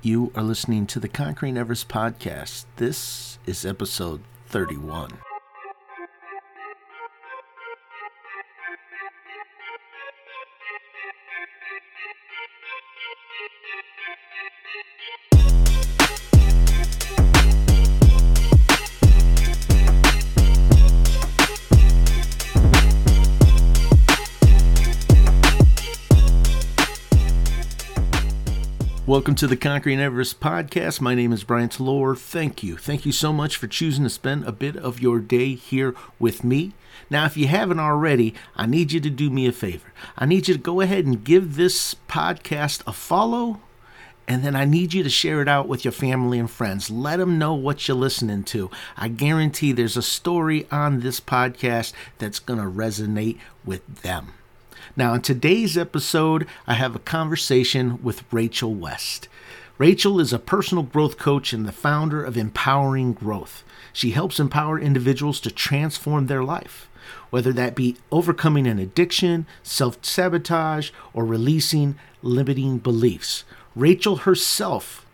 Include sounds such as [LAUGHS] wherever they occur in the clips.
You are listening to the Conquering Everest podcast. This is episode 31. Welcome to the Conquering Everest podcast. My name is Brian Talor. Thank you. Thank you so much for choosing to spend a bit of your day here with me. Now, if you haven't already, I need you to do me a favor. I need you to go ahead and give this podcast a follow, and then I need you to share it out with your family and friends. Let them know what you're listening to. I guarantee there's a story on this podcast that's going to resonate with them. Now, in today's episode, I have a conversation with Rachel West. Rachel is a personal growth coach and the founder of Empowering Growth. She helps empower individuals to transform their life, whether that be overcoming an addiction, self sabotage, or releasing limiting beliefs. Rachel herself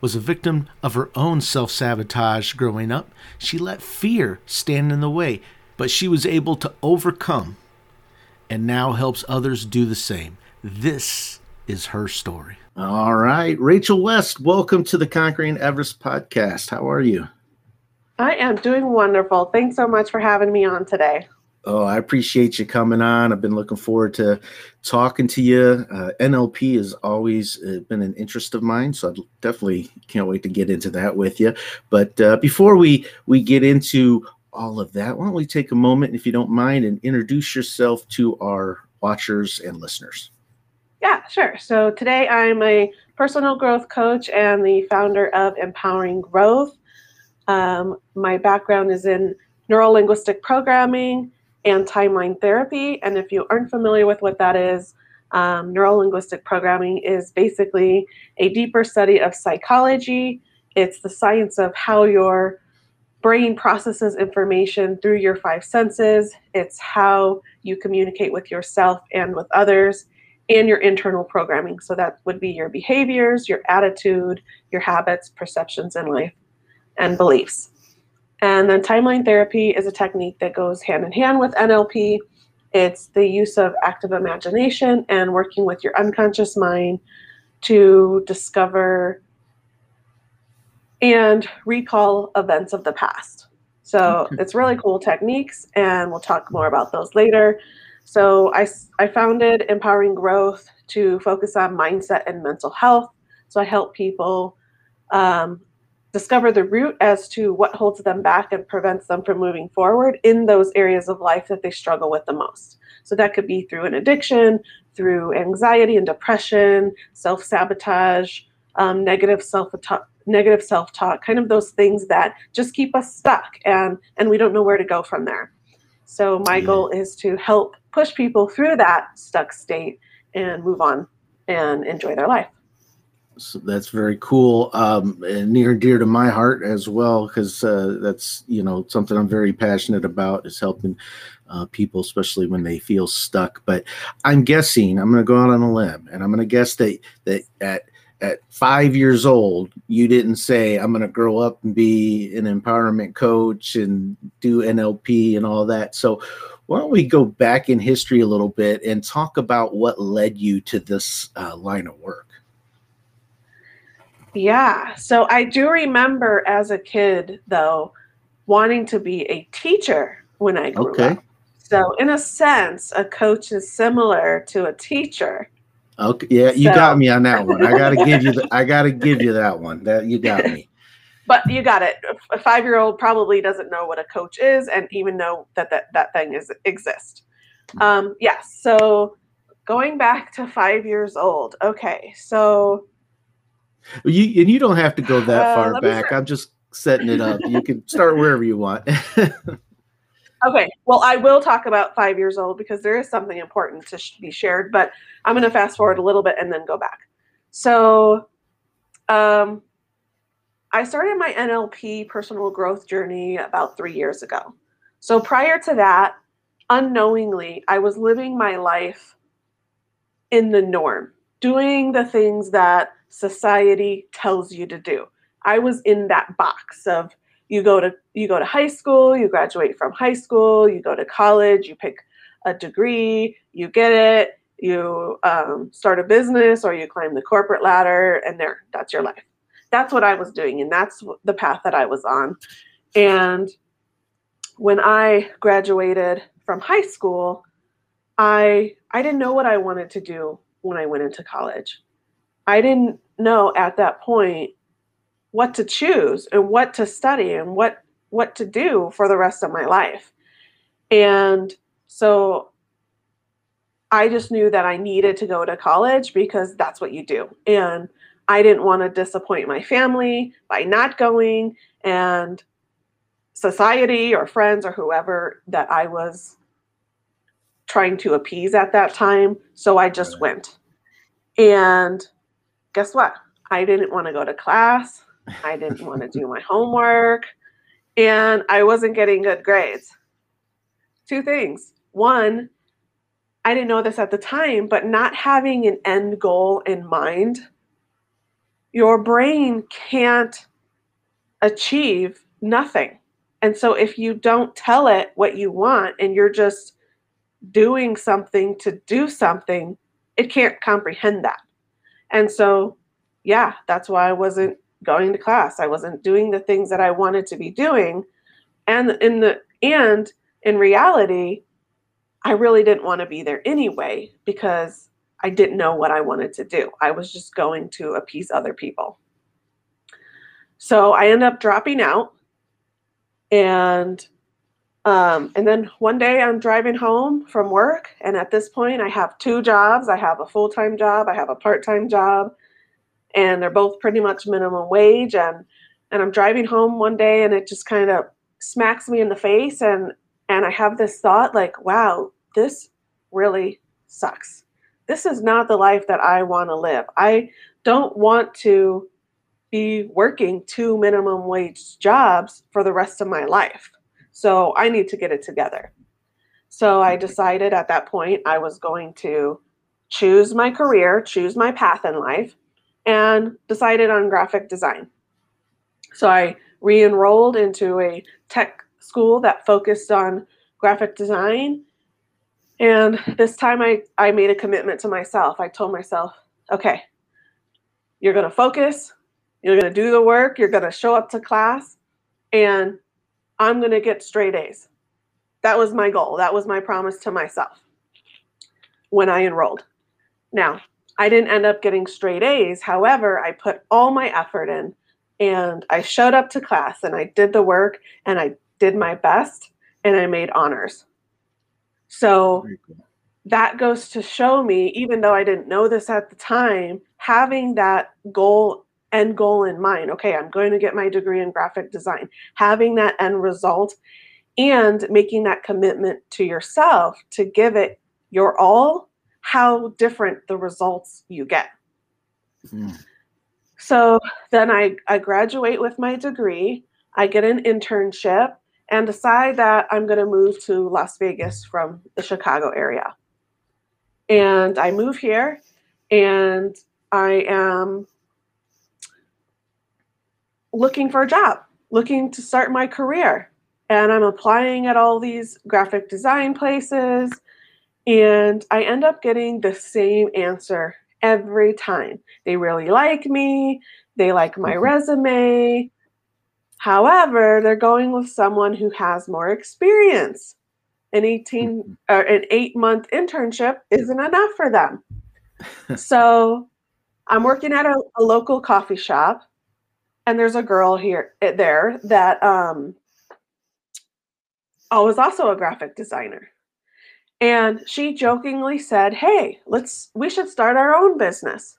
was a victim of her own self sabotage growing up. She let fear stand in the way, but she was able to overcome and now helps others do the same. This is her story. All right. Rachel West, welcome to the Conquering Everest podcast. How are you? I am doing wonderful. Thanks so much for having me on today. Oh, I appreciate you coming on. I've been looking forward to talking to you. Uh, NLP has always uh, been an interest of mine, so I definitely can't wait to get into that with you. But uh, before we we get into all of that, why don't we take a moment, if you don't mind, and introduce yourself to our watchers and listeners? Yeah, sure. So today I'm a personal growth coach and the founder of Empowering Growth. Um, my background is in neuro linguistic programming and timeline therapy. And if you aren't familiar with what that is, um, neuro linguistic programming is basically a deeper study of psychology. It's the science of how your brain processes information through your five senses. It's how you communicate with yourself and with others, and your internal programming. So that would be your behaviors, your attitude, your habits, perceptions in life, and beliefs. And then timeline therapy is a technique that goes hand in hand with NLP. It's the use of active imagination and working with your unconscious mind to discover and recall events of the past. So it's really cool techniques, and we'll talk more about those later. So I, I founded Empowering Growth to focus on mindset and mental health. So I help people um, discover the root as to what holds them back and prevents them from moving forward in those areas of life that they struggle with the most. So that could be through an addiction, through anxiety and depression, self sabotage, um, negative self negative self-talk kind of those things that just keep us stuck and and we don't know where to go from there. So my yeah. goal is to help push people through that stuck state and move on and enjoy their life. So that's very cool um, and near and dear to my heart as well because uh, that's you know something i'm very passionate about is helping uh, people especially when they feel stuck. But i'm guessing i'm going to go out on a limb and i'm going to guess that that at at five years old, you didn't say, I'm going to grow up and be an empowerment coach and do NLP and all that. So, why don't we go back in history a little bit and talk about what led you to this uh, line of work? Yeah. So, I do remember as a kid, though, wanting to be a teacher when I grew okay. up. So, in a sense, a coach is similar to a teacher Okay, yeah, you so. got me on that one. I gotta [LAUGHS] give you the, I gotta give you that one. That you got me. But you got it. A five year old probably doesn't know what a coach is, and even know that that that thing is exist. Um, yes. So going back to five years old. Okay, so you and you don't have to go that uh, far back. I'm just setting it up. You can start wherever you want. [LAUGHS] Okay. Well, I will talk about five years old because there is something important to sh- be shared, but I'm going to fast forward a little bit and then go back. So, um, I started my NLP personal growth journey about three years ago. So, prior to that, unknowingly, I was living my life in the norm, doing the things that society tells you to do. I was in that box of you go to you go to high school, you graduate from high school, you go to college, you pick a degree, you get it, you um, start a business or you climb the corporate ladder, and there, that's your life. That's what I was doing, and that's the path that I was on. And when I graduated from high school, I I didn't know what I wanted to do when I went into college. I didn't know at that point what to choose and what to study and what what to do for the rest of my life. And so I just knew that I needed to go to college because that's what you do. And I didn't want to disappoint my family by not going and society or friends or whoever that I was trying to appease at that time. So I just went. And guess what? I didn't want to go to class. I didn't want to do my homework. And I wasn't getting good grades. Two things. One, I didn't know this at the time, but not having an end goal in mind, your brain can't achieve nothing. And so if you don't tell it what you want and you're just doing something to do something, it can't comprehend that. And so, yeah, that's why I wasn't going to class. I wasn't doing the things that I wanted to be doing. And in the and in reality, I really didn't want to be there anyway because I didn't know what I wanted to do. I was just going to appease other people. So I end up dropping out. And um, and then one day I'm driving home from work, and at this point I have two jobs. I have a full-time job, I have a part-time job, and they're both pretty much minimum wage. And and I'm driving home one day, and it just kind of smacks me in the face, and and I have this thought like, wow, this really sucks. This is not the life that I want to live. I don't want to be working two minimum wage jobs for the rest of my life. So I need to get it together. So I decided at that point I was going to choose my career, choose my path in life, and decided on graphic design. So I re enrolled into a tech school that focused on graphic design. And this time I, I made a commitment to myself. I told myself, okay, you're going to focus, you're going to do the work, you're going to show up to class, and I'm going to get straight A's. That was my goal. That was my promise to myself when I enrolled. Now, I didn't end up getting straight A's. However, I put all my effort in and I showed up to class and I did the work and I did my best and I made honors. So that goes to show me, even though I didn't know this at the time, having that goal end goal in mind. Okay, I'm going to get my degree in graphic design. Having that end result and making that commitment to yourself to give it your all, how different the results you get. Mm. So then I, I graduate with my degree, I get an internship, and decide that I'm going to move to Las Vegas from the Chicago area. And I move here, and I am looking for a job, looking to start my career. And I'm applying at all these graphic design places. And I end up getting the same answer every time. They really like me, they like my mm-hmm. resume. However, they're going with someone who has more experience. An 18 mm-hmm. or an 8 month internship isn't enough for them. [LAUGHS] so, I'm working at a, a local coffee shop and there's a girl here eh, there that um oh was also a graphic designer and she jokingly said hey let's we should start our own business.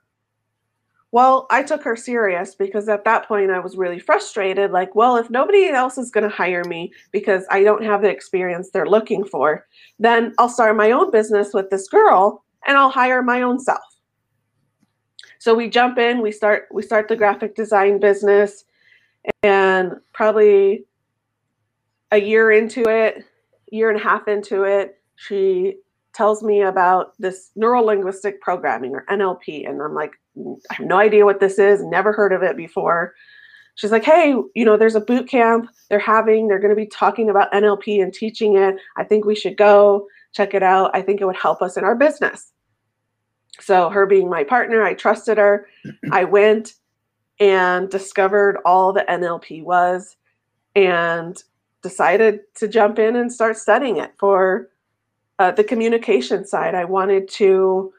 Well i took her serious because at that point i was really frustrated like well if nobody else is going to hire me because i don't have the experience they're looking for then i'll start my own business with this girl and i'll hire my own self. So we jump in, we start we start the graphic design business, and probably a year into it, year and a half into it, she tells me about this neuro linguistic programming or NLP. And I'm like, I have no idea what this is, never heard of it before. She's like, hey, you know, there's a boot camp they're having, they're going to be talking about NLP and teaching it. I think we should go check it out. I think it would help us in our business. So, her being my partner, I trusted her. [CLEARS THROAT] I went and discovered all the NLP was and decided to jump in and start studying it for uh, the communication side. I wanted to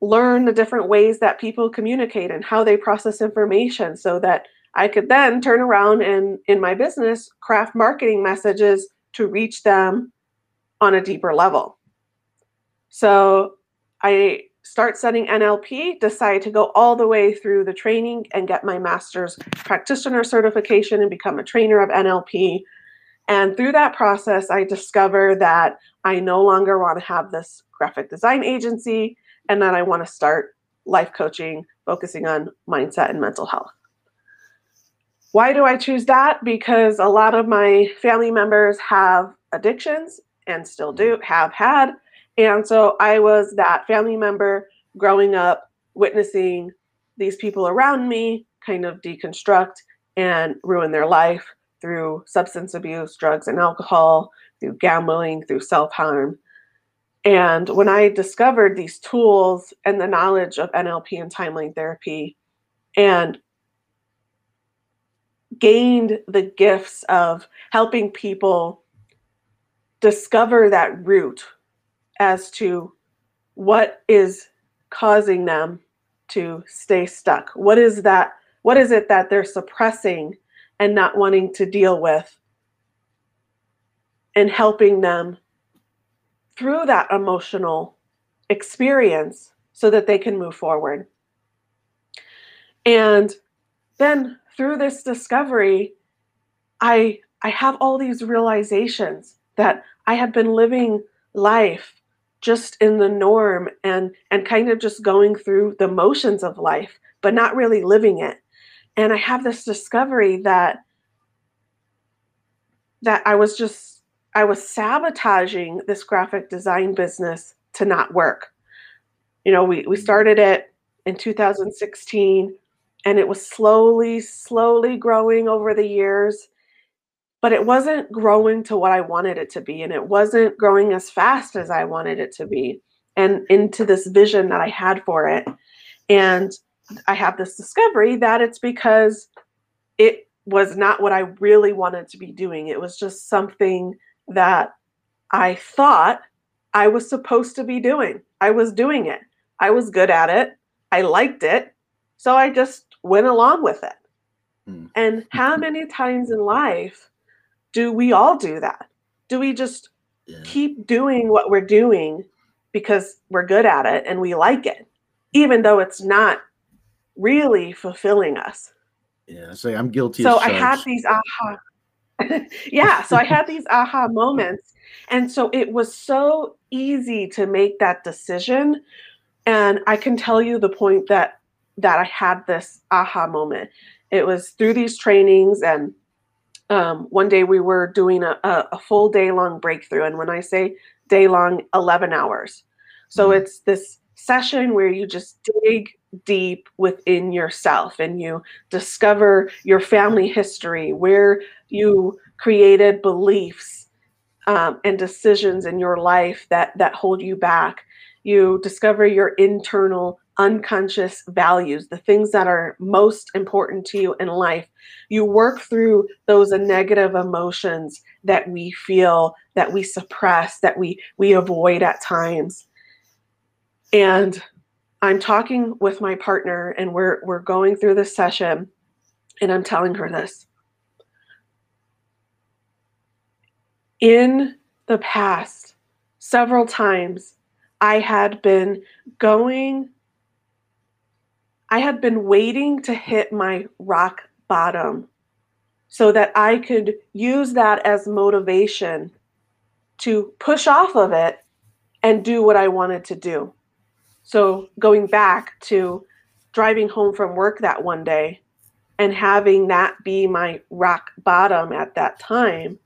learn the different ways that people communicate and how they process information so that I could then turn around and in my business craft marketing messages to reach them on a deeper level. So I start studying NLP, decide to go all the way through the training and get my master's practitioner certification and become a trainer of NLP. And through that process, I discover that I no longer want to have this graphic design agency and that I want to start life coaching, focusing on mindset and mental health. Why do I choose that? Because a lot of my family members have addictions and still do, have had and so I was that family member growing up, witnessing these people around me kind of deconstruct and ruin their life through substance abuse, drugs, and alcohol, through gambling, through self harm. And when I discovered these tools and the knowledge of NLP and timeline therapy and gained the gifts of helping people discover that root as to what is causing them to stay stuck. What is that? What is it that they're suppressing and not wanting to deal with? And helping them through that emotional experience so that they can move forward. And then through this discovery, I I have all these realizations that I had been living life just in the norm and and kind of just going through the motions of life but not really living it and i have this discovery that that i was just i was sabotaging this graphic design business to not work you know we, we started it in 2016 and it was slowly slowly growing over the years but it wasn't growing to what I wanted it to be. And it wasn't growing as fast as I wanted it to be and into this vision that I had for it. And I have this discovery that it's because it was not what I really wanted to be doing. It was just something that I thought I was supposed to be doing. I was doing it. I was good at it. I liked it. So I just went along with it. Mm. And how [LAUGHS] many times in life do we all do that? Do we just yeah. keep doing what we're doing because we're good at it and we like it, even though it's not really fulfilling us? Yeah, say I'm guilty. So I had these aha. [LAUGHS] yeah, so I had these aha moments. And so it was so easy to make that decision. And I can tell you the point that that I had this aha moment. It was through these trainings and um, one day we were doing a, a, full day long breakthrough. And when I say day long, 11 hours. So mm-hmm. it's this session where you just dig deep within yourself and you discover your family history, where you created beliefs um, and decisions in your life that, that hold you back. You discover your internal unconscious values, the things that are most important to you in life. You work through those negative emotions that we feel, that we suppress, that we we avoid at times. And I'm talking with my partner and we're we're going through this session and I'm telling her this. In the past, several times I had been going I had been waiting to hit my rock bottom so that I could use that as motivation to push off of it and do what I wanted to do. So, going back to driving home from work that one day and having that be my rock bottom at that time,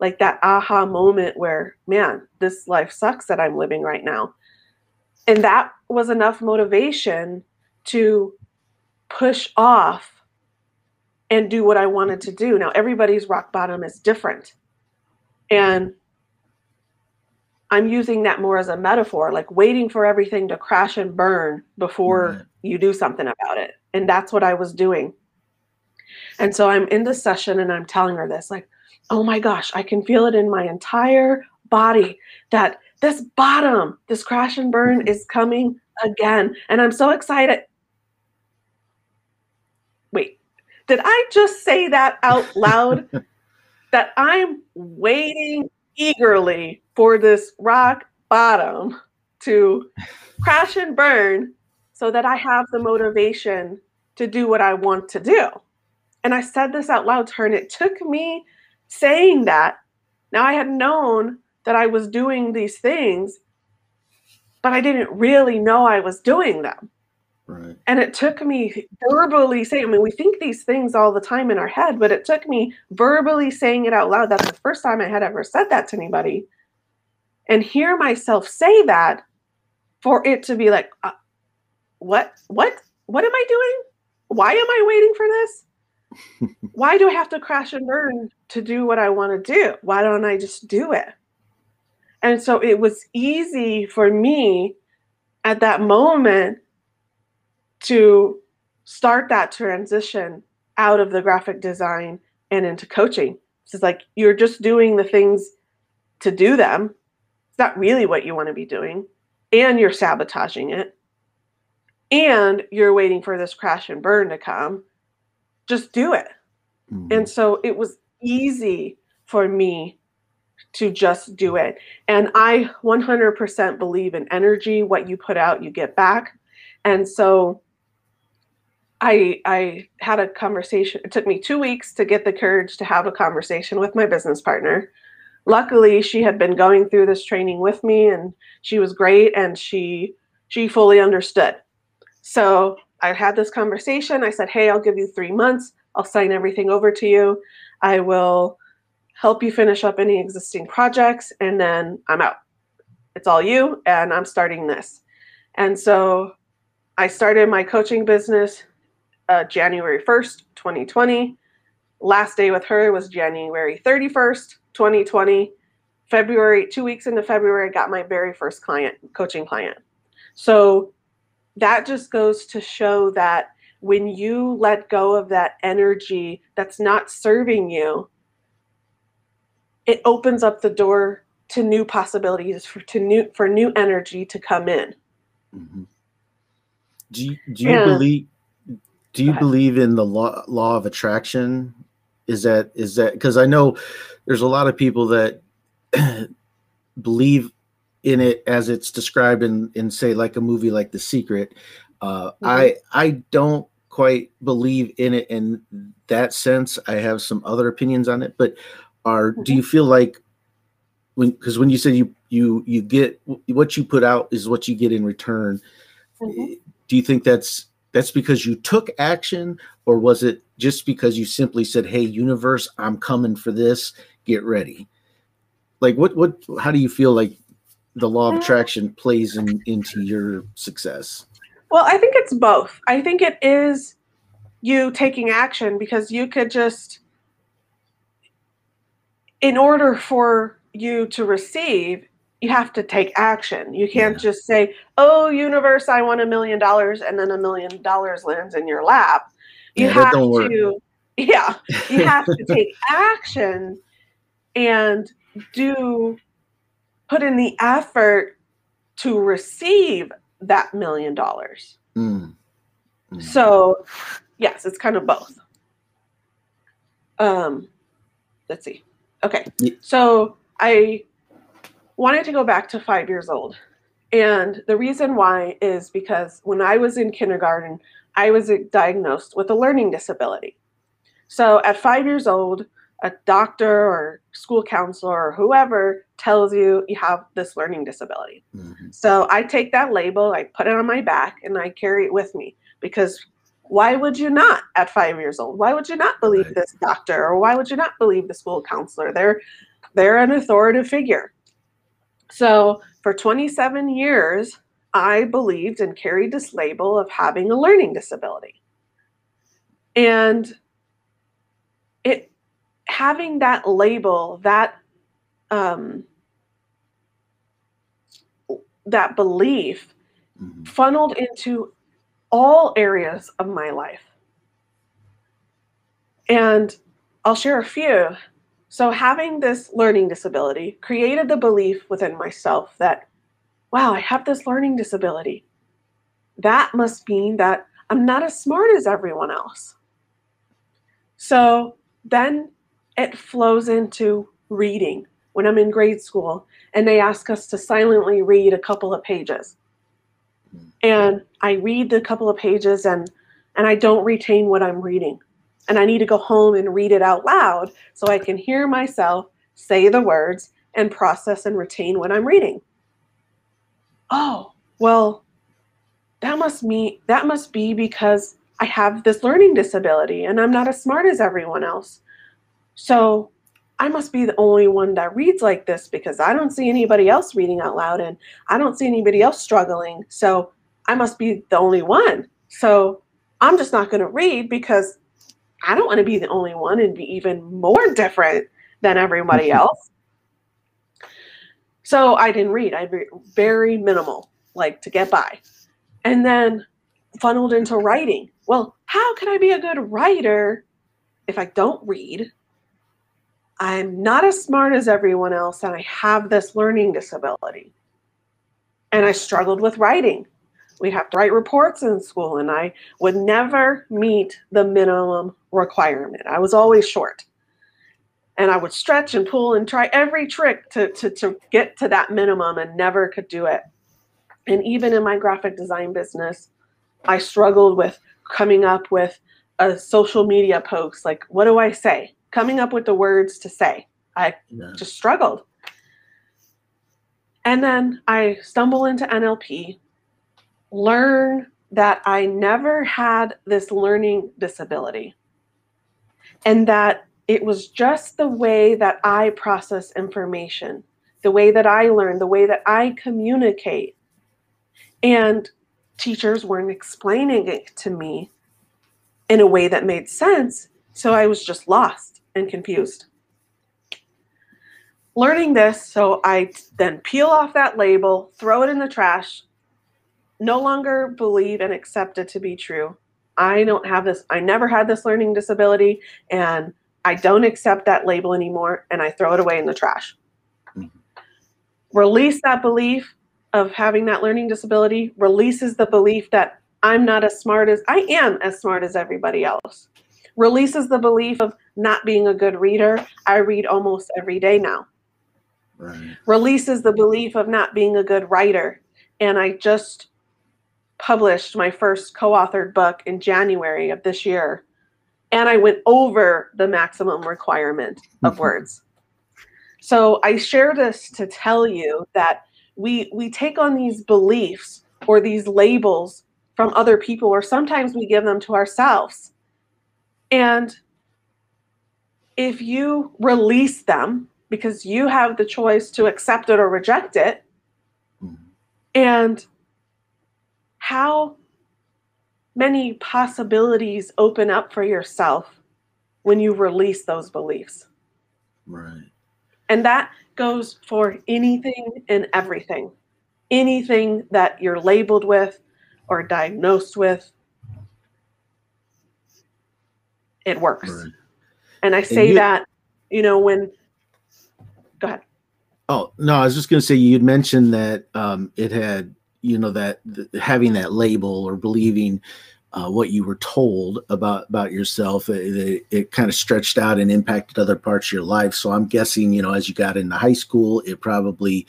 like that aha moment where, man, this life sucks that I'm living right now. And that was enough motivation to push off and do what I wanted to do. Now, everybody's rock bottom is different. And I'm using that more as a metaphor, like waiting for everything to crash and burn before right. you do something about it. And that's what I was doing. And so I'm in this session and I'm telling her this, like, oh my gosh, I can feel it in my entire body that this bottom, this crash and burn mm-hmm. is coming again. And I'm so excited. Wait, did I just say that out loud? [LAUGHS] that I'm waiting eagerly for this rock bottom to crash and burn so that I have the motivation to do what I want to do. And I said this out loud to her, and it took me saying that. Now I had known that I was doing these things, but I didn't really know I was doing them. Right. And it took me verbally saying, I mean, we think these things all the time in our head, but it took me verbally saying it out loud. That's the first time I had ever said that to anybody. And hear myself say that for it to be like, uh, what, what, what am I doing? Why am I waiting for this? [LAUGHS] Why do I have to crash and burn to do what I want to do? Why don't I just do it? And so it was easy for me at that moment to start that transition out of the graphic design and into coaching. It's like you're just doing the things to do them. Not really what you want to be doing. And you're sabotaging it. And you're waiting for this crash and burn to come. Just do it. Mm-hmm. And so it was easy for me to just do it. And I 100% believe in energy. What you put out, you get back. And so I I had a conversation. It took me two weeks to get the courage to have a conversation with my business partner. Luckily, she had been going through this training with me, and she was great, and she she fully understood. So I had this conversation. I said, "Hey, I'll give you three months. I'll sign everything over to you. I will help you finish up any existing projects, and then I'm out. It's all you, and I'm starting this." And so I started my coaching business uh, January 1st, 2020. Last day with her was January 31st, 2020. February, two weeks into February, I got my very first client, coaching client. So that just goes to show that when you let go of that energy that's not serving you, it opens up the door to new possibilities for to new for new energy to come in. Mm-hmm. Do you, do you believe do you believe in the law law of attraction? Is that is that because I know there's a lot of people that [CLEARS THROAT] believe in it as it's described in in say like a movie like The Secret. Uh, mm-hmm. I I don't quite believe in it in that sense. I have some other opinions on it, but are mm-hmm. do you feel like when because when you said you you you get what you put out is what you get in return. Mm-hmm. Do you think that's that's because you took action or was it just because you simply said hey universe i'm coming for this get ready like what what how do you feel like the law of uh, attraction plays in, into your success well i think it's both i think it is you taking action because you could just in order for you to receive you have to take action. You can't yeah. just say, "Oh, universe, I want a million dollars," and then a million dollars lands in your lap. You yeah, have to, yeah, you have to [LAUGHS] take action and do put in the effort to receive that million dollars. Mm. Mm. So, yes, it's kind of both. Um, let's see. Okay, so I wanted to go back to five years old. And the reason why is because when I was in kindergarten, I was diagnosed with a learning disability. So at five years old, a doctor or school counselor or whoever tells you you have this learning disability. Mm-hmm. So I take that label, I put it on my back, and I carry it with me because why would you not at five years old? Why would you not believe right. this doctor or why would you not believe the school counselor? They're they're an authoritative figure. So for 27 years, I believed and carried this label of having a learning disability. And it having that label, that um, that belief mm-hmm. funneled into all areas of my life. And I'll share a few. So, having this learning disability created the belief within myself that, wow, I have this learning disability. That must mean that I'm not as smart as everyone else. So, then it flows into reading when I'm in grade school and they ask us to silently read a couple of pages. Hmm. And I read the couple of pages and and I don't retain what I'm reading. And I need to go home and read it out loud so I can hear myself say the words and process and retain what I'm reading. Oh, well, that must mean that must be because I have this learning disability and I'm not as smart as everyone else. So I must be the only one that reads like this because I don't see anybody else reading out loud and I don't see anybody else struggling. So I must be the only one. So I'm just not going to read because I don't want to be the only one and be even more different than everybody [LAUGHS] else. So I didn't read. I read very minimal, like to get by. And then funneled into writing. Well, how can I be a good writer if I don't read? I'm not as smart as everyone else and I have this learning disability. And I struggled with writing. We'd have to write reports in school, and I would never meet the minimum requirement. I was always short. And I would stretch and pull and try every trick to, to, to get to that minimum and never could do it. And even in my graphic design business, I struggled with coming up with a social media post. Like, what do I say? coming up with the words to say. I yeah. just struggled. And then I stumble into NLP, learn that I never had this learning disability, and that it was just the way that I process information, the way that I learn, the way that I communicate. And teachers weren't explaining it to me in a way that made sense. So I was just lost and confused. Learning this, so I then peel off that label, throw it in the trash, no longer believe and accept it to be true. I don't have this, I never had this learning disability, and I don't accept that label anymore, and I throw it away in the trash. Release that belief of having that learning disability, releases the belief that I'm not as smart as I am as smart as everybody else releases the belief of not being a good reader. I read almost every day now. Right. Releases the belief of not being a good writer. And I just published my first co authored book in January of this year. And I went over the maximum requirement of mm-hmm. words. So I share this to tell you that we we take on these beliefs or these labels from other people, or sometimes we give them to ourselves. And if you release them, because you have the choice to accept it or reject it, mm-hmm. and how many possibilities open up for yourself when you release those beliefs. Right. And that goes for anything and everything. Anything that you're labeled with or diagnosed with it works. Right. And I say and you, that, you know, when go ahead. Oh, no, I was just going to say you'd mentioned that um, it had, you know, that th- having that label or believing uh, what you were told about about yourself it, it, it, kind of stretched out and impacted other parts of your life. So i'm guessing you know as you got into high school it probably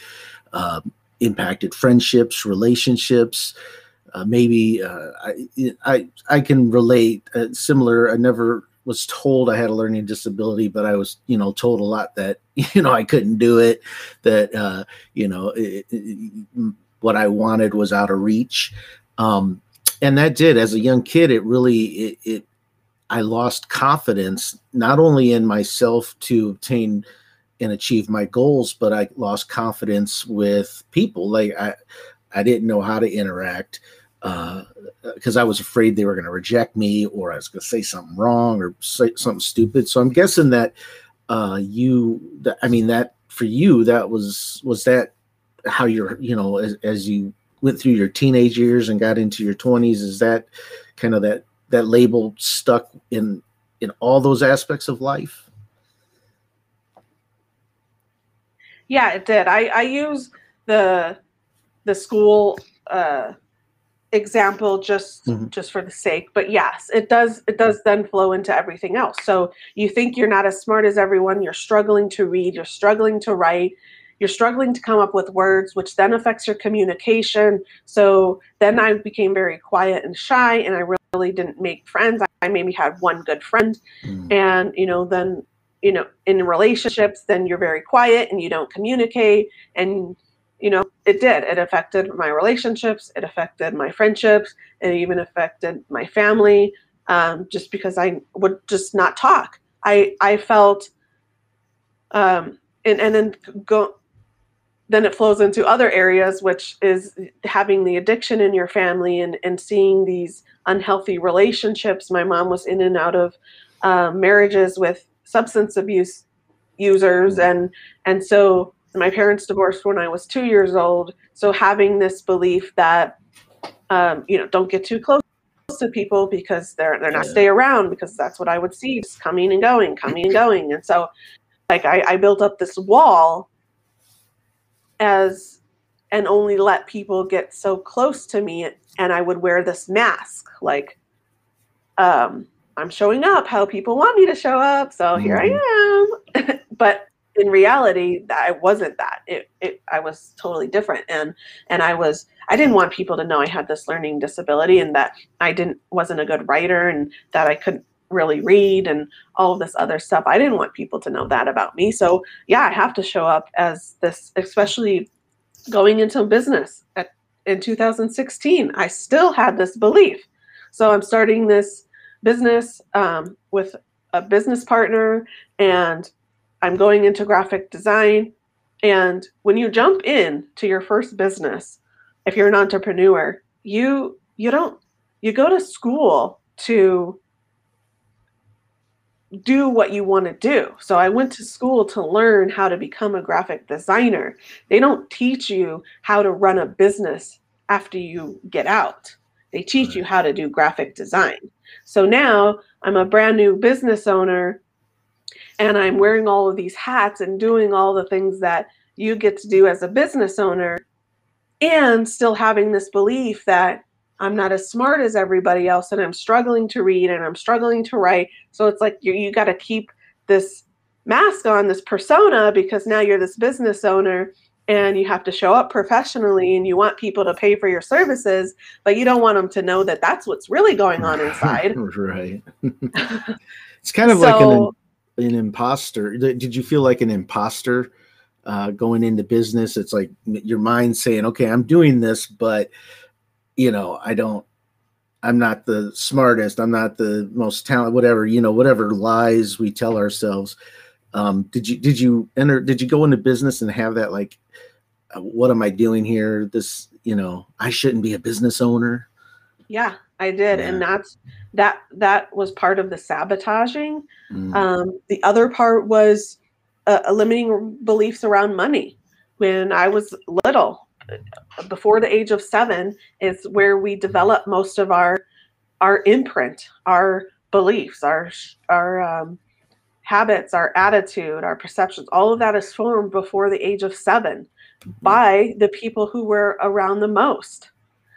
uh, impacted friendships relationships uh, maybe uh, I, I i can relate uh, similar. I never was told I had a learning disability, but I was, you know, told a lot that, [LAUGHS] you know, I couldn't do it, that, uh, you know, it, it, what I wanted was out of reach. Um, and that did, as a young kid, it really, it, it I lost confidence, not only in myself to obtain and achieve my goals, but I lost confidence with people. Like I, I didn't know how to interact because uh, I was afraid they were going to reject me or I was going to say something wrong or say something stupid. So I'm guessing that uh, you, that, I mean, that for you, that was, was that how you're, you know, as, as you went through your teenage years and got into your 20s, is that kind of that, that label stuck in, in all those aspects of life? Yeah, it did. I, I use the, the school, uh, example just mm-hmm. just for the sake but yes it does it does then flow into everything else so you think you're not as smart as everyone you're struggling to read you're struggling to write you're struggling to come up with words which then affects your communication so then i became very quiet and shy and i really didn't make friends i maybe had one good friend mm. and you know then you know in relationships then you're very quiet and you don't communicate and you know, it did. It affected my relationships, it affected my friendships, it even affected my family. Um, just because I would just not talk. I I felt, um, and and then go, then it flows into other areas, which is having the addiction in your family and and seeing these unhealthy relationships. My mom was in and out of uh, marriages with substance abuse users, mm. and and so my parents divorced when I was two years old. So having this belief that, um, you know, don't get too close to people because they're they're not yeah. stay around because that's what I would see just coming and going, coming and going. And so, like I, I built up this wall as and only let people get so close to me, and I would wear this mask like. Um, I'm showing up how people want me to show up, so here I mm-hmm. am. [LAUGHS] but in reality that i wasn't that it, it i was totally different and and i was i didn't want people to know i had this learning disability and that i didn't wasn't a good writer and that i couldn't really read and all of this other stuff. I didn't want people to know that about me. So yeah i have to show up as this especially going into business at, in 2016 i still had this belief. So i'm starting this business um, with a business partner and I'm going into graphic design. And when you jump in to your first business, if you're an entrepreneur, you you don't you go to school to do what you want to do. So I went to school to learn how to become a graphic designer. They don't teach you how to run a business after you get out. They teach you how to do graphic design. So now I'm a brand new business owner and I'm wearing all of these hats and doing all the things that you get to do as a business owner and still having this belief that I'm not as smart as everybody else and I'm struggling to read and I'm struggling to write. So it's like you, you got to keep this mask on, this persona, because now you're this business owner and you have to show up professionally and you want people to pay for your services, but you don't want them to know that that's what's really going on [LAUGHS] inside. right. [LAUGHS] it's kind of so, like an an imposter. Did you feel like an imposter uh, going into business? It's like your mind saying, "Okay, I'm doing this, but you know, I don't. I'm not the smartest. I'm not the most talented. Whatever you know, whatever lies we tell ourselves." Um, did you did you enter? Did you go into business and have that like, uh, what am I doing here? This you know, I shouldn't be a business owner. Yeah, I did, yeah. and that's that. That was part of the sabotaging. Mm. Um, the other part was uh, limiting beliefs around money. When I was little, before the age of seven, is where we develop most of our our imprint, our beliefs, our our um, habits, our attitude, our perceptions. All of that is formed before the age of 7 mm-hmm. by the people who were around the most.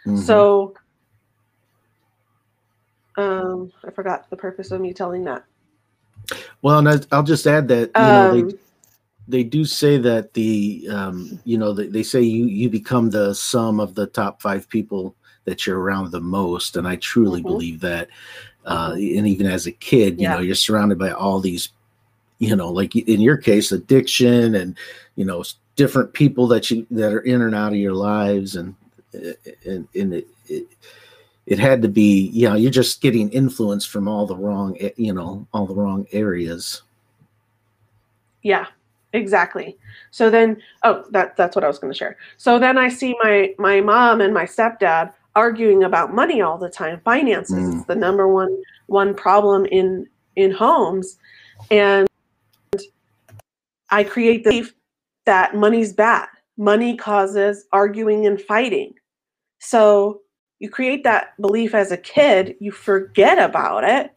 Mm-hmm. So um, I forgot the purpose of me telling that. Well, and I'll just add that you know um, they do say that the um, you know they, they say you you become the sum of the top five people that you're around the most, and I truly mm-hmm. believe that. Uh, and even as a kid, you yeah. know, you're surrounded by all these, you know, like in your case, addiction and you know different people that you that are in and out of your lives, and and, and it, it it had to be you know you're just getting influence from all the wrong you know all the wrong areas yeah Exactly. So then, oh, that that's what I was going to share. So then I see my my mom and my stepdad arguing about money all the time. Finances mm. is the number one one problem in in homes, and I create the belief that money's bad. Money causes arguing and fighting. So you create that belief as a kid, you forget about it.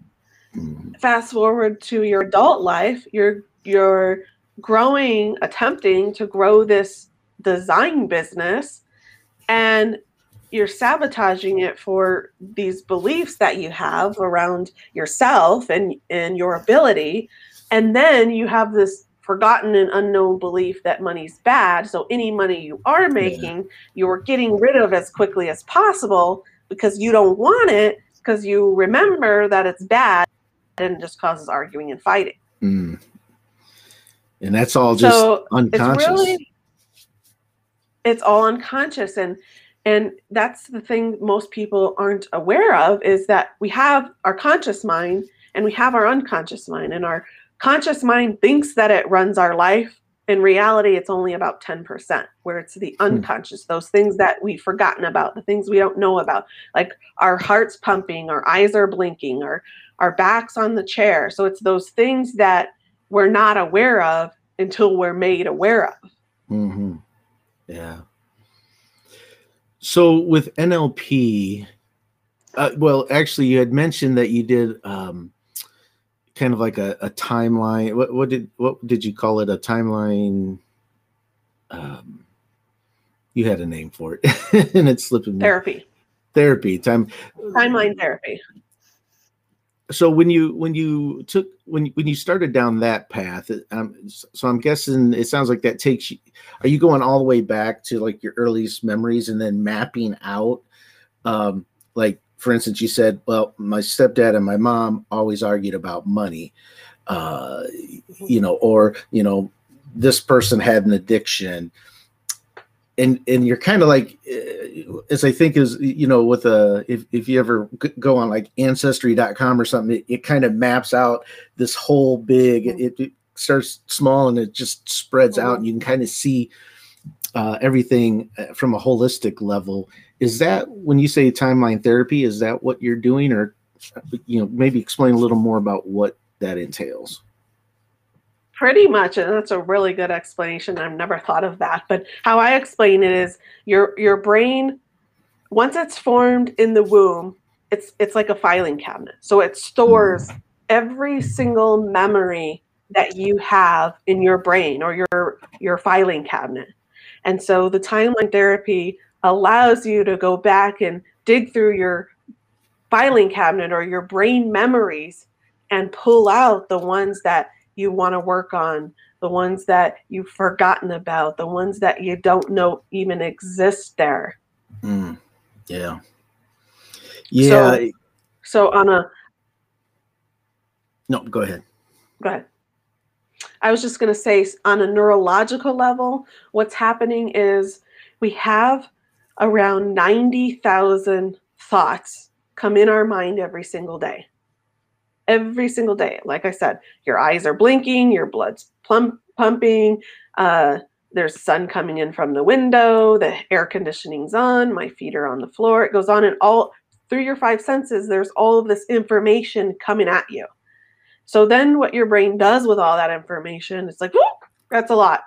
Mm. Fast forward to your adult life, you're you're growing, attempting to grow this design business, and you're sabotaging it for these beliefs that you have around yourself and, and your ability. And then you have this forgotten and unknown belief that money's bad. So any money you are making, yeah. you're getting rid of as quickly as possible because you don't want it because you remember that it's bad and just causes arguing and fighting. Mm and that's all just so unconscious. It's, really, it's all unconscious, and and that's the thing most people aren't aware of is that we have our conscious mind and we have our unconscious mind, and our conscious mind thinks that it runs our life. In reality, it's only about 10%, where it's the hmm. unconscious, those things that we've forgotten about, the things we don't know about, like our heart's pumping, our eyes are blinking, or our backs on the chair. So it's those things that we're not aware of until we're made aware of. Mm-hmm. Yeah. So with NLP, uh, well, actually, you had mentioned that you did um, kind of like a, a, timeline. What, what did what did you call it? A timeline. Um, you had a name for it, [LAUGHS] and it's slipping. Therapy. Therapy time. Timeline therapy so when you when you took when when you started down that path um, so i'm guessing it sounds like that takes you are you going all the way back to like your earliest memories and then mapping out um like for instance you said well my stepdad and my mom always argued about money uh you know or you know this person had an addiction and and you're kind of like uh, as i think is you know with a if, if you ever go on like ancestry.com or something it, it kind of maps out this whole big it, it starts small and it just spreads out and you can kind of see uh, everything uh, from a holistic level. Is that when you say timeline therapy is that what you're doing? Or you know maybe explain a little more about what that entails Pretty much, and that's a really good explanation. I've never thought of that, but how I explain it is your your brain, once it's formed in the womb, it's it's like a filing cabinet. So it stores hmm. every single memory that you have in your brain or your your filing cabinet. And so the timeline therapy allows you to go back and dig through your filing cabinet or your brain memories and pull out the ones that you want to work on, the ones that you've forgotten about, the ones that you don't know even exist there. Mm, yeah. Yeah. So, so on a No, go ahead. Go ahead. I was just going to say on a neurological level, what's happening is we have around 90,000 thoughts come in our mind every single day every single day. Like I said, your eyes are blinking, your blood's plump, pumping, uh, there's sun coming in from the window, the air conditioning's on, my feet are on the floor. It goes on and all through your five senses, there's all of this information coming at you. So then what your brain does with all that information, it's like, that's a lot.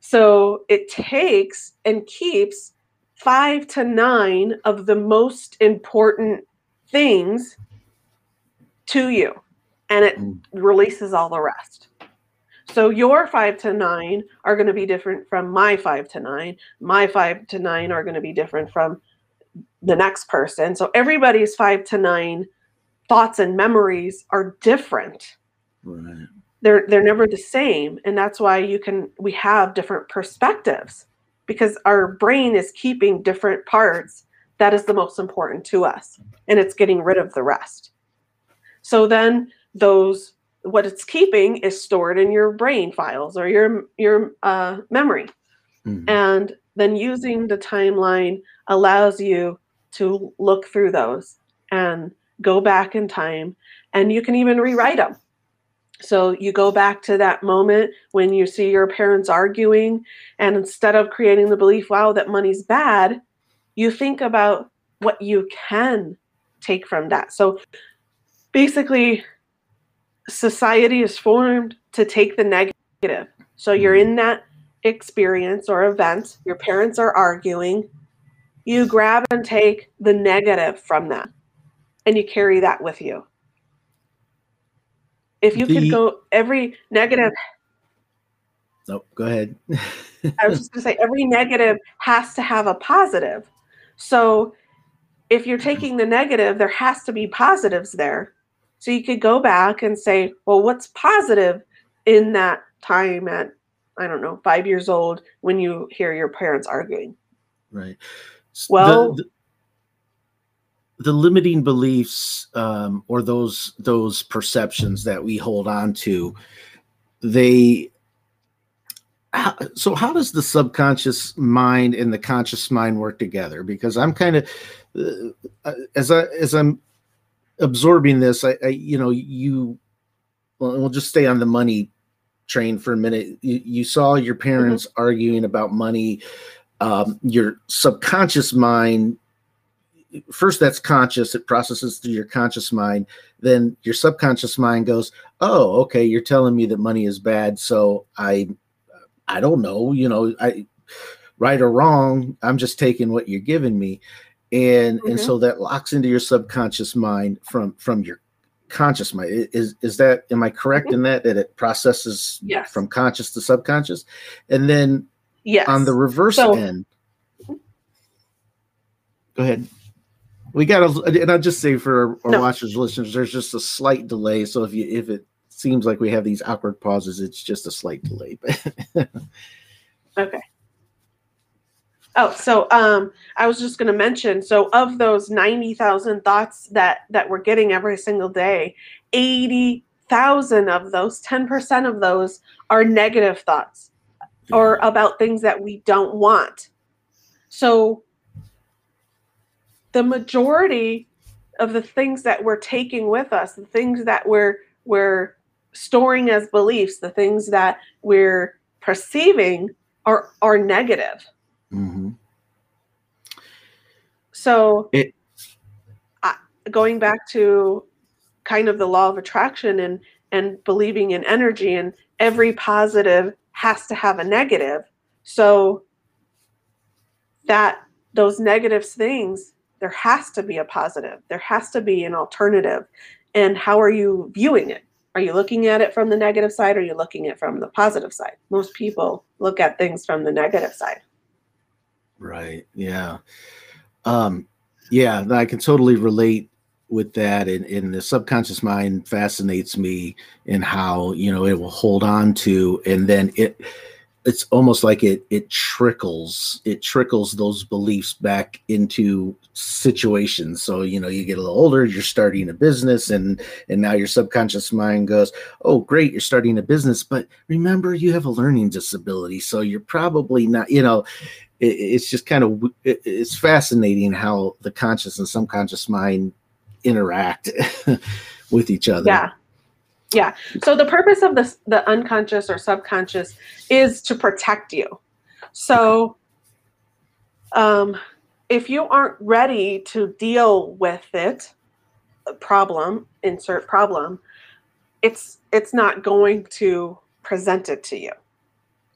So it takes and keeps five to nine of the most important things to you and it mm. releases all the rest. So your five to nine are going to be different from my five to nine. My five to nine are going to be different from the next person. So everybody's five to nine thoughts and memories are different. Right. They're they're never the same, and that's why you can we have different perspectives because our brain is keeping different parts that is the most important to us, and it's getting rid of the rest. So then those what it's keeping is stored in your brain files or your your uh, memory mm-hmm. and then using the timeline allows you to look through those and go back in time and you can even rewrite them So you go back to that moment when you see your parents arguing, and instead of creating the belief, wow, that money's bad, you think about what you can take from that. So basically, society is formed to take the negative. So you're in hmm. that experience or event, your parents are arguing, you grab and take the negative from that, and you carry that with you. If you the, could go every negative. No, go ahead. [LAUGHS] I was just going to say every negative has to have a positive. So if you're taking the negative, there has to be positives there. So you could go back and say, well, what's positive in that time at, I don't know, five years old when you hear your parents arguing? Right. Well, the, the, the limiting beliefs um, or those those perceptions that we hold on to they how, so how does the subconscious mind and the conscious mind work together because i'm kind of uh, as i as i'm absorbing this I, I, you know you well, we'll just stay on the money train for a minute you, you saw your mm-hmm. parents mm-hmm. arguing about money um, your subconscious mind first that's conscious it processes through your conscious mind then your subconscious mind goes oh okay you're telling me that money is bad so i i don't know you know i right or wrong i'm just taking what you're giving me and mm-hmm. and so that locks into your subconscious mind from from your conscious mind is is that am i correct mm-hmm. in that that it processes yes. from conscious to subconscious and then yes on the reverse so, end go ahead we got to, and I'll just say for our no. watchers, listeners, there's just a slight delay. So if you if it seems like we have these awkward pauses, it's just a slight delay. okay. Oh, so um, I was just going to mention. So of those ninety thousand thoughts that that we're getting every single day, eighty thousand of those, ten percent of those, are negative thoughts, or about things that we don't want. So the majority of the things that we're taking with us, the things that we're we're storing as beliefs, the things that we're perceiving are are negative. Mm-hmm. So it, I, going back to kind of the law of attraction and and believing in energy and every positive has to have a negative. So that those negative things there has to be a positive. There has to be an alternative. And how are you viewing it? Are you looking at it from the negative side or are you looking at it from the positive side? Most people look at things from the negative side right yeah. Um yeah i can totally relate with that and, and the subconscious mind fascinates me in how you know it will hold on to and then it it's almost like it it trickles it trickles those beliefs back into situations. So you know you get a little older you're starting a business and and now your subconscious mind goes oh great you're starting a business. But remember you have a learning disability so you're probably not you know it, it's just kind of it, it's fascinating how the conscious and subconscious mind interact [LAUGHS] with each other. Yeah yeah. So the purpose of this, the unconscious or subconscious, is to protect you. So, um, if you aren't ready to deal with it, problem, insert problem, it's it's not going to present it to you.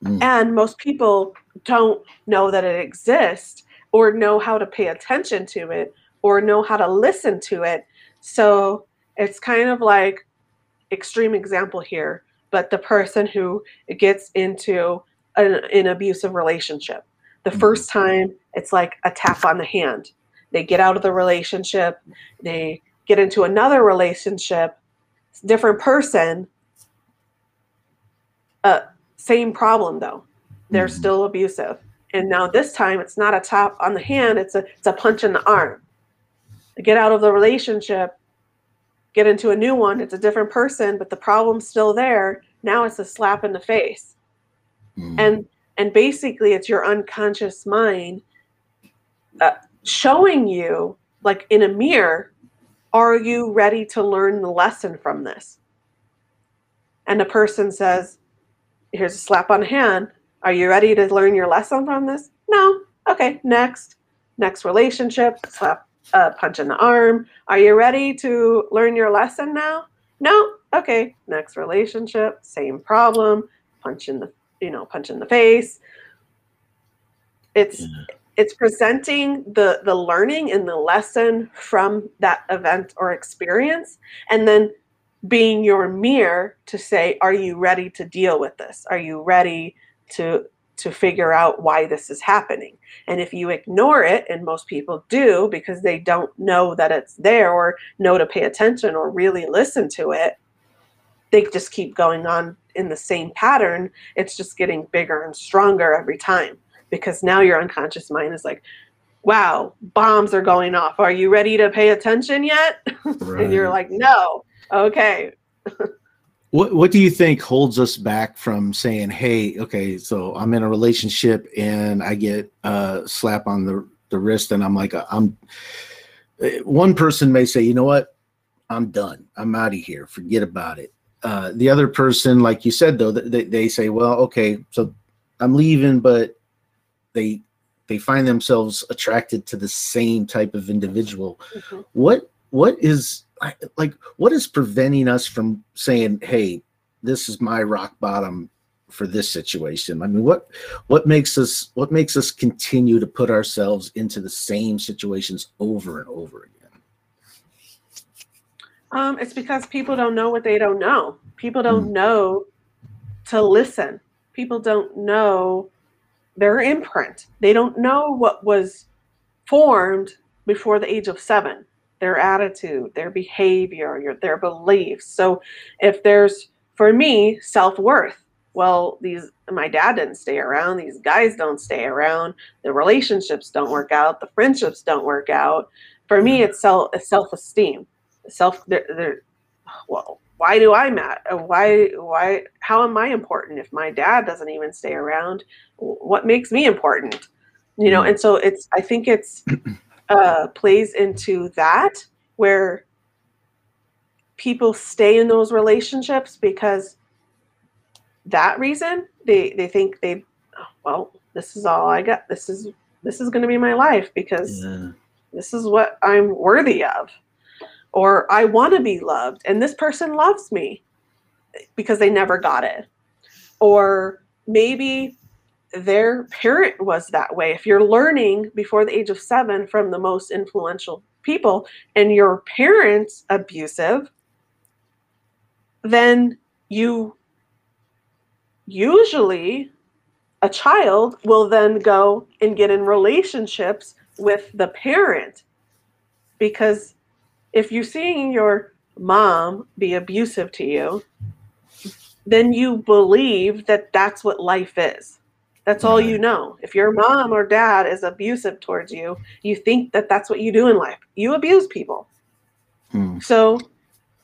Mm. And most people don't know that it exists or know how to pay attention to it or know how to listen to it. So it's kind of like extreme example here, but the person who gets into an, an abusive relationship. The mm-hmm. first time, it's like a tap on the hand. They get out of the relationship, they get into another relationship, different person, uh, same problem though. They're mm-hmm. still abusive. And now this time it's not a tap on the hand, it's a it's a punch in the arm. They get out of the relationship, get into a new one, it's a different person, but the problem's still there. Now it's a slap in the face. Mm. And and basically it's your unconscious mind uh, showing you like in a mirror, are you ready to learn the lesson from this? and the person says, Here's a slap on the hand. Are you ready to learn your lesson from this? No. Okay, next. Next relationship, slap, uh, punch in the arm. Are you ready to learn your lesson now? No. Okay, next relationship, same problem, punch in the, you know, punch in the face. It's, yeah it's presenting the the learning and the lesson from that event or experience and then being your mirror to say are you ready to deal with this are you ready to to figure out why this is happening and if you ignore it and most people do because they don't know that it's there or know to pay attention or really listen to it they just keep going on in the same pattern it's just getting bigger and stronger every time because now your unconscious mind is like, wow, bombs are going off. Are you ready to pay attention yet? Right. [LAUGHS] and you're like, no. Okay. [LAUGHS] what what do you think holds us back from saying, hey, okay, so I'm in a relationship and I get a slap on the, the wrist and I'm like, I'm one person may say, you know what? I'm done. I'm out of here. Forget about it. Uh, the other person, like you said, though, they, they say, well, okay, so I'm leaving, but they they find themselves attracted to the same type of individual mm-hmm. what what is like what is preventing us from saying hey this is my rock bottom for this situation? I mean what what makes us what makes us continue to put ourselves into the same situations over and over again? Um, it's because people don't know what they don't know. People don't mm. know to listen. People don't know their imprint. They don't know what was formed before the age of seven their attitude, their behavior, your, their beliefs. So if there's, for me, self worth, well, these my dad didn't stay around. These guys don't stay around. The relationships don't work out. The friendships don't work out. For me, it's self self esteem. Self. They're, they're, well, why do I matter? Uh, why why how am I important if my dad doesn't even stay around? What makes me important? You know, mm. and so it's I think it's [CLEARS THROAT] uh, plays into that where people stay in those relationships because that reason they they think they well this is all I got this is this is going to be my life because yeah. this is what I'm worthy of or I want to be loved and this person loves me because they never got it. Or maybe their parent was that way. If you're learning before the age of seven from the most influential people and your parents abusive, then you usually a child will then go and get in relationships with the parent because if you're seeing your mom be abusive to you, then you believe that that's what life is. That's all you know. If your mom or dad is abusive towards you, you think that that's what you do in life. You abuse people. Hmm. So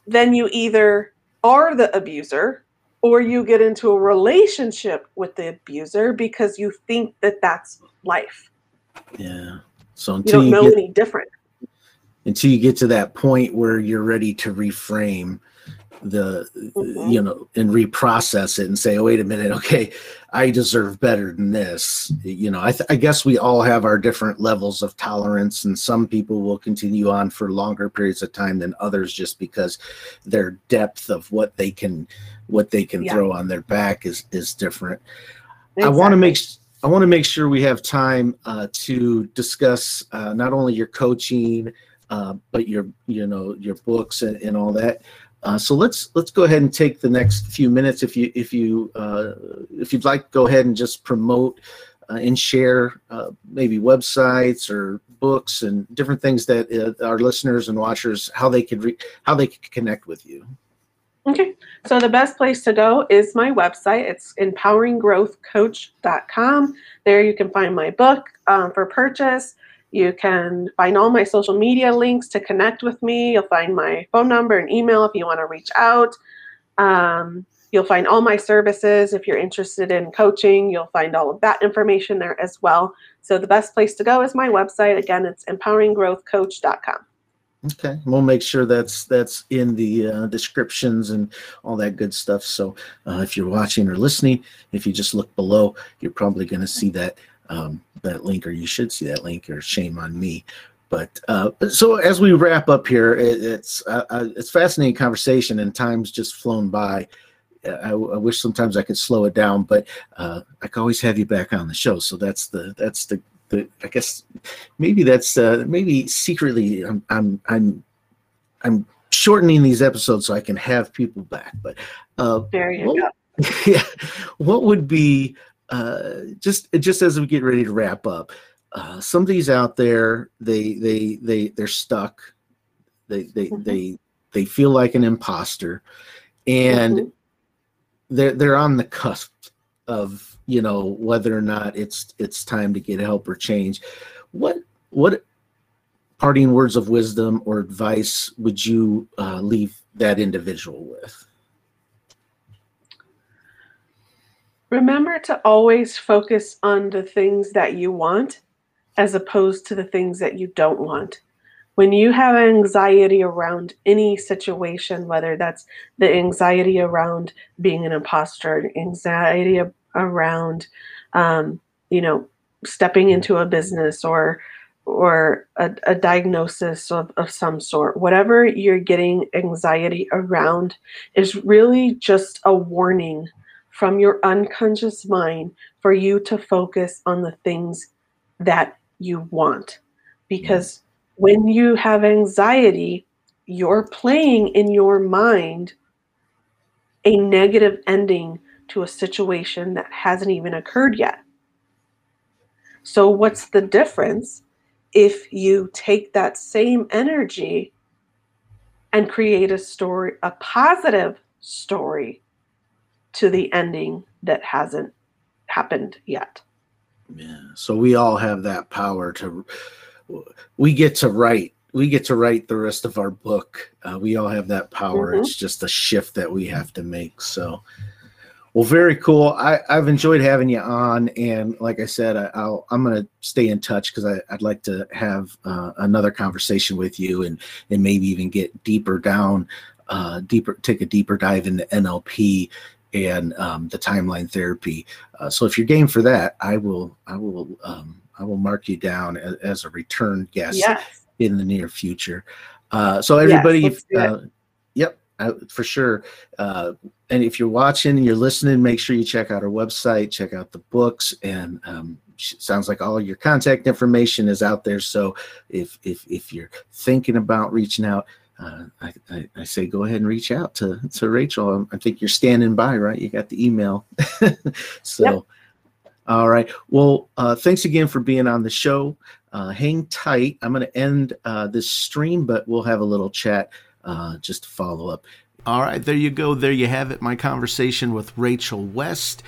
then you either are the abuser or you get into a relationship with the abuser because you think that that's life. Yeah. So until you don't know get, any different until you get to that point where you're ready to reframe the mm-hmm. you know and reprocess it and say oh wait a minute okay i deserve better than this you know I, th- I guess we all have our different levels of tolerance and some people will continue on for longer periods of time than others just because their depth of what they can what they can yeah. throw on their back is is different exactly. i want to make i want to make sure we have time uh, to discuss uh, not only your coaching uh, but your you know your books and, and all that. Uh, so let's let's go ahead and take the next few minutes if you if you uh, if you'd like go ahead and just promote uh, and share uh, maybe websites or books and different things that uh, our listeners and watchers how they could re- how they could connect with you. Okay, so the best place to go is my website. It's empoweringgrowthcoach.com. There you can find my book um, for purchase. You can find all my social media links to connect with me. You'll find my phone number and email if you want to reach out. Um, you'll find all my services. If you're interested in coaching, you'll find all of that information there as well. So the best place to go is my website. Again, it's empoweringgrowthcoach.com. Okay, we'll make sure that's that's in the uh, descriptions and all that good stuff. So uh, if you're watching or listening, if you just look below, you're probably going to see that um, that link, or you should see that link. Or shame on me. But uh, so as we wrap up here, it, it's uh, uh, it's fascinating conversation, and time's just flown by. I, I, wish sometimes I could slow it down, but uh, I can always have you back on the show. So that's the that's the the I guess maybe that's uh, maybe secretly I'm I'm I'm I'm shortening these episodes so I can have people back. But uh, there you what, go. [LAUGHS] Yeah, what would be uh, just just as we get ready to wrap up? Uh, some of these out there, they they they they're stuck. They they mm-hmm. they they feel like an imposter, and mm-hmm. they're they're on the cusp of you know whether or not it's it's time to get help or change what what parting words of wisdom or advice would you uh, leave that individual with remember to always focus on the things that you want as opposed to the things that you don't want. When you have anxiety around any situation, whether that's the anxiety around being an imposter, anxiety around, um, you know, stepping into a business or or a, a diagnosis of, of some sort, whatever you're getting anxiety around is really just a warning from your unconscious mind for you to focus on the things that you want. Because when you have anxiety, you're playing in your mind a negative ending to a situation that hasn't even occurred yet. So, what's the difference if you take that same energy and create a story, a positive story to the ending that hasn't happened yet? Yeah. So, we all have that power to, we get to write we get to write the rest of our book. Uh, we all have that power. Mm-hmm. It's just a shift that we have to make. So, well, very cool. I, I've enjoyed having you on, and like I said, I, will I'm going to stay in touch because I'd like to have uh, another conversation with you, and and maybe even get deeper down, uh, deeper, take a deeper dive into NLP and um, the timeline therapy. Uh, so if you're game for that, I will I will um, I will mark you down as, as a return guest yes. in the near future. Uh, so everybody, yes, uh, yep, for sure. Uh, and if you're watching and you're listening, make sure you check out our website, check out the books, and um, sounds like all your contact information is out there. So if if if you're thinking about reaching out, uh, I, I, I, say go ahead and reach out to to Rachel. I think you're standing by, right? You got the email. [LAUGHS] so, yep. all right. Well, uh, thanks again for being on the show. Uh, hang tight. I'm going to end uh, this stream, but we'll have a little chat uh, just to follow up. All right, there you go. There you have it. My conversation with Rachel West.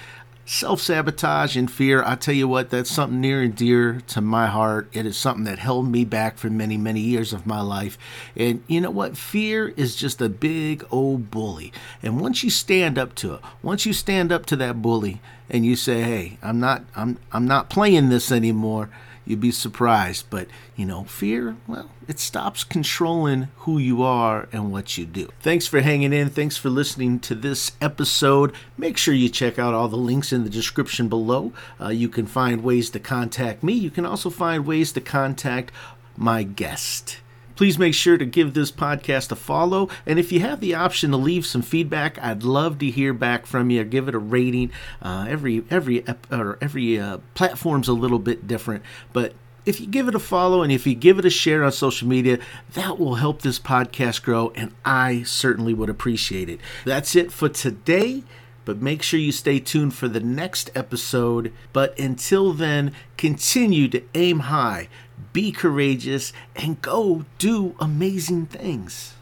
Self sabotage and fear, I tell you what, that's something near and dear to my heart. It is something that held me back for many, many years of my life. And you know what? Fear is just a big old bully. And once you stand up to it, once you stand up to that bully and you say, "Hey, I'm not I'm I'm not playing this anymore." You'd be surprised. But, you know, fear, well, it stops controlling who you are and what you do. Thanks for hanging in. Thanks for listening to this episode. Make sure you check out all the links in the description below. Uh, you can find ways to contact me. You can also find ways to contact my guest. Please make sure to give this podcast a follow. And if you have the option to leave some feedback, I'd love to hear back from you. Give it a rating. Uh, every every or every uh, platform's a little bit different, but if you give it a follow and if you give it a share on social media, that will help this podcast grow, and I certainly would appreciate it. That's it for today, but make sure you stay tuned for the next episode. But until then, continue to aim high be courageous, and go do amazing things.